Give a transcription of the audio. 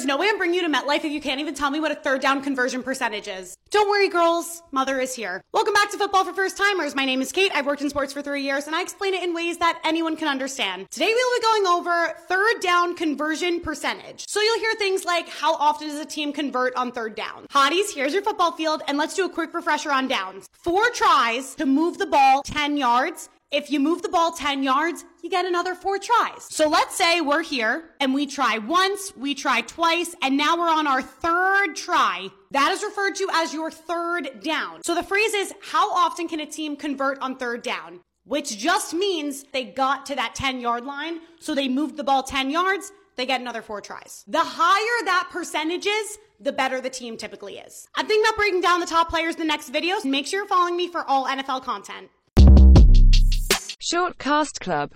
There's no way I'm bringing you to MetLife if you can't even tell me what a third down conversion percentage is. Don't worry, girls. Mother is here. Welcome back to Football for First Timers. My name is Kate. I've worked in sports for three years and I explain it in ways that anyone can understand. Today we will be going over third down conversion percentage. So you'll hear things like how often does a team convert on third down? Hotties, here's your football field and let's do a quick refresher on downs. Four tries to move the ball 10 yards if you move the ball 10 yards, you get another four tries. So let's say we're here and we try once, we try twice, and now we're on our third try. That is referred to as your third down. So the phrase is, how often can a team convert on third down? Which just means they got to that 10 yard line. So they moved the ball 10 yards, they get another four tries. The higher that percentage is, the better the team typically is. I'm thinking about breaking down the top players in the next videos. Make sure you're following me for all NFL content. Short Cast Club